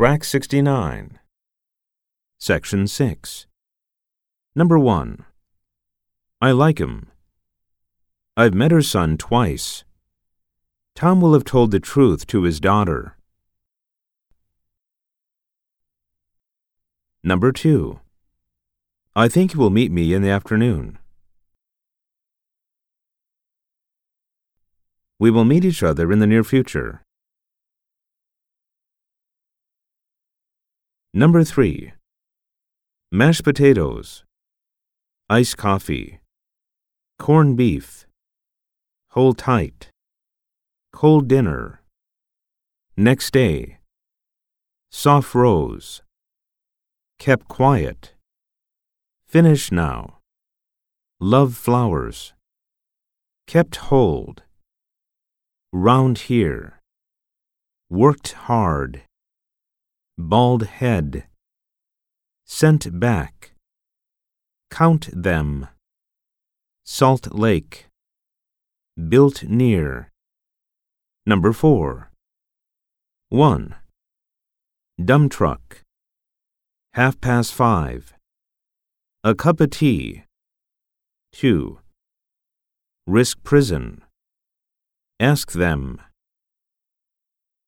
Track 69. Section 6. Number 1. I like him. I've met her son twice. Tom will have told the truth to his daughter. Number 2. I think he will meet me in the afternoon. We will meet each other in the near future. Number 3. Mashed potatoes, iced coffee, corned beef, hold tight, cold dinner, next day, soft rose, kept quiet, finish now, love flowers, kept hold, round here, worked hard, bald head, sent back, count them, Salt Lake, built near. Number 4. 1. Dump truck, half past five, a cup of tea. 2. Risk prison, ask them.